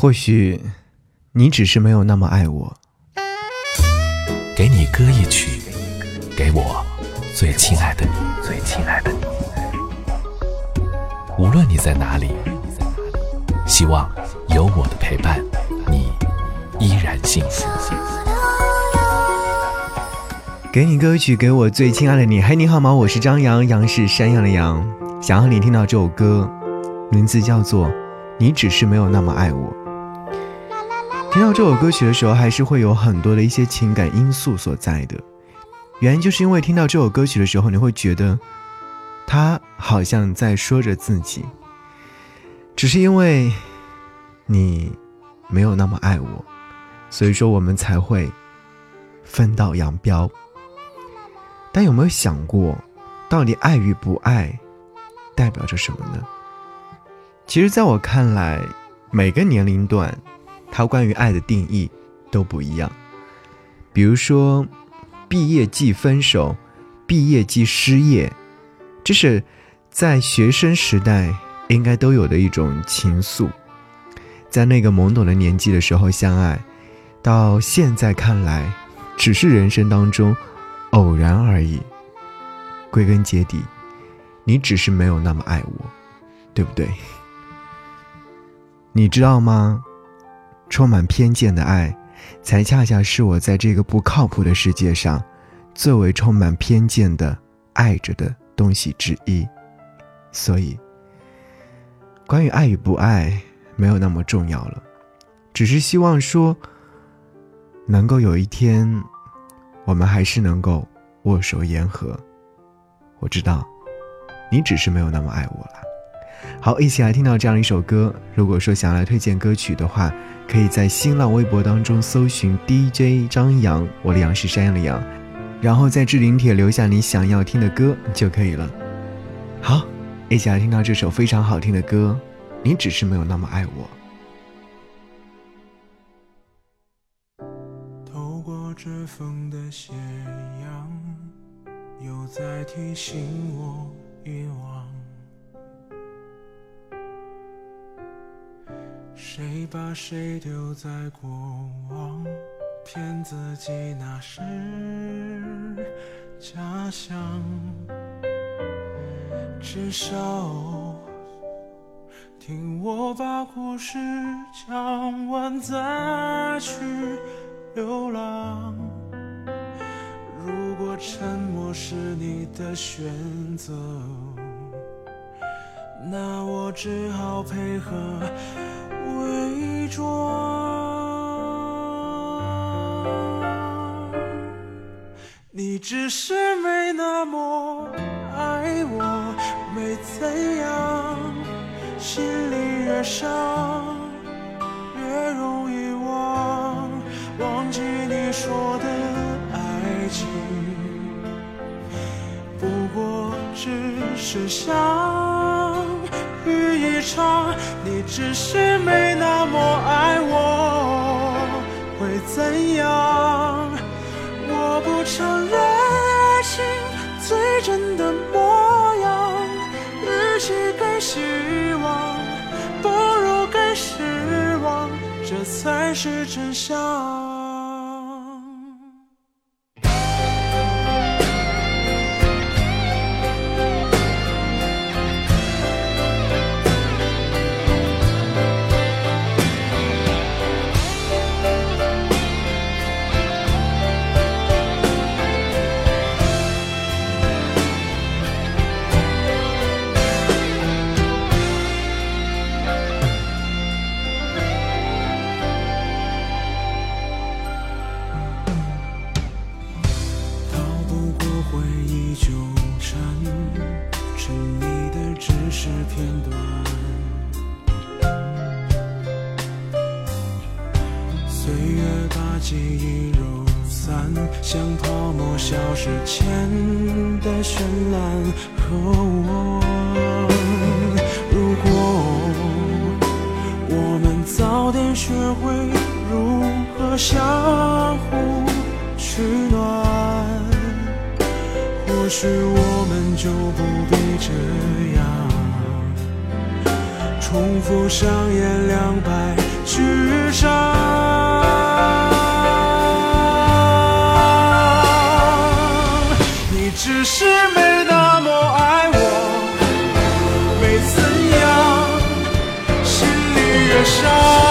或许你只是没有那么爱我。给你歌一曲，给我最亲爱的你，最亲爱的你。无论你在哪里，希望有我的陪伴，你依然幸福。给你歌曲，给我最亲爱的你。嘿，你好吗？我是张扬，杨是山羊的羊。想要你听到这首歌，名字叫做《你只是没有那么爱我》。听到这首歌曲的时候，还是会有很多的一些情感因素所在的。原因就是因为听到这首歌曲的时候，你会觉得他好像在说着自己，只是因为你没有那么爱我，所以说我们才会分道扬镳。但有没有想过，到底爱与不爱代表着什么呢？其实，在我看来，每个年龄段。他关于爱的定义都不一样，比如说，毕业即分手，毕业即失业，这是在学生时代应该都有的一种情愫，在那个懵懂的年纪的时候相爱，到现在看来，只是人生当中偶然而已。归根结底，你只是没有那么爱我，对不对？你知道吗？充满偏见的爱，才恰恰是我在这个不靠谱的世界上，最为充满偏见的爱着的东西之一。所以，关于爱与不爱，没有那么重要了，只是希望说，能够有一天，我们还是能够握手言和。我知道，你只是没有那么爱我了。好，一起来听到这样一首歌。如果说想要来推荐歌曲的话，可以在新浪微博当中搜寻 DJ 张扬，我的杨是山羊的羊，然后在置顶帖留下你想要听的歌就可以了。好，一起来听到这首非常好听的歌，你只是没有那么爱我。透过这风的斜阳，又在提醒我遗忘。谁把谁丢在过往，骗自己那是假象。至少听我把故事讲完，再去流浪。如果沉默是你的选择，那我只好配合。装，你只是没那么爱我，没怎样，心里越伤，越容易忘，忘记你说的爱情，不过只是想场。你只是没那么爱我，会怎样？我不承认爱情最真的模样，与其给希望，不如给失望，这才是真相。沫消失前的绚烂和我。如果我们早点学会如何相互取暖，或许我们就不必这样重复上演两败俱。伤。燃烧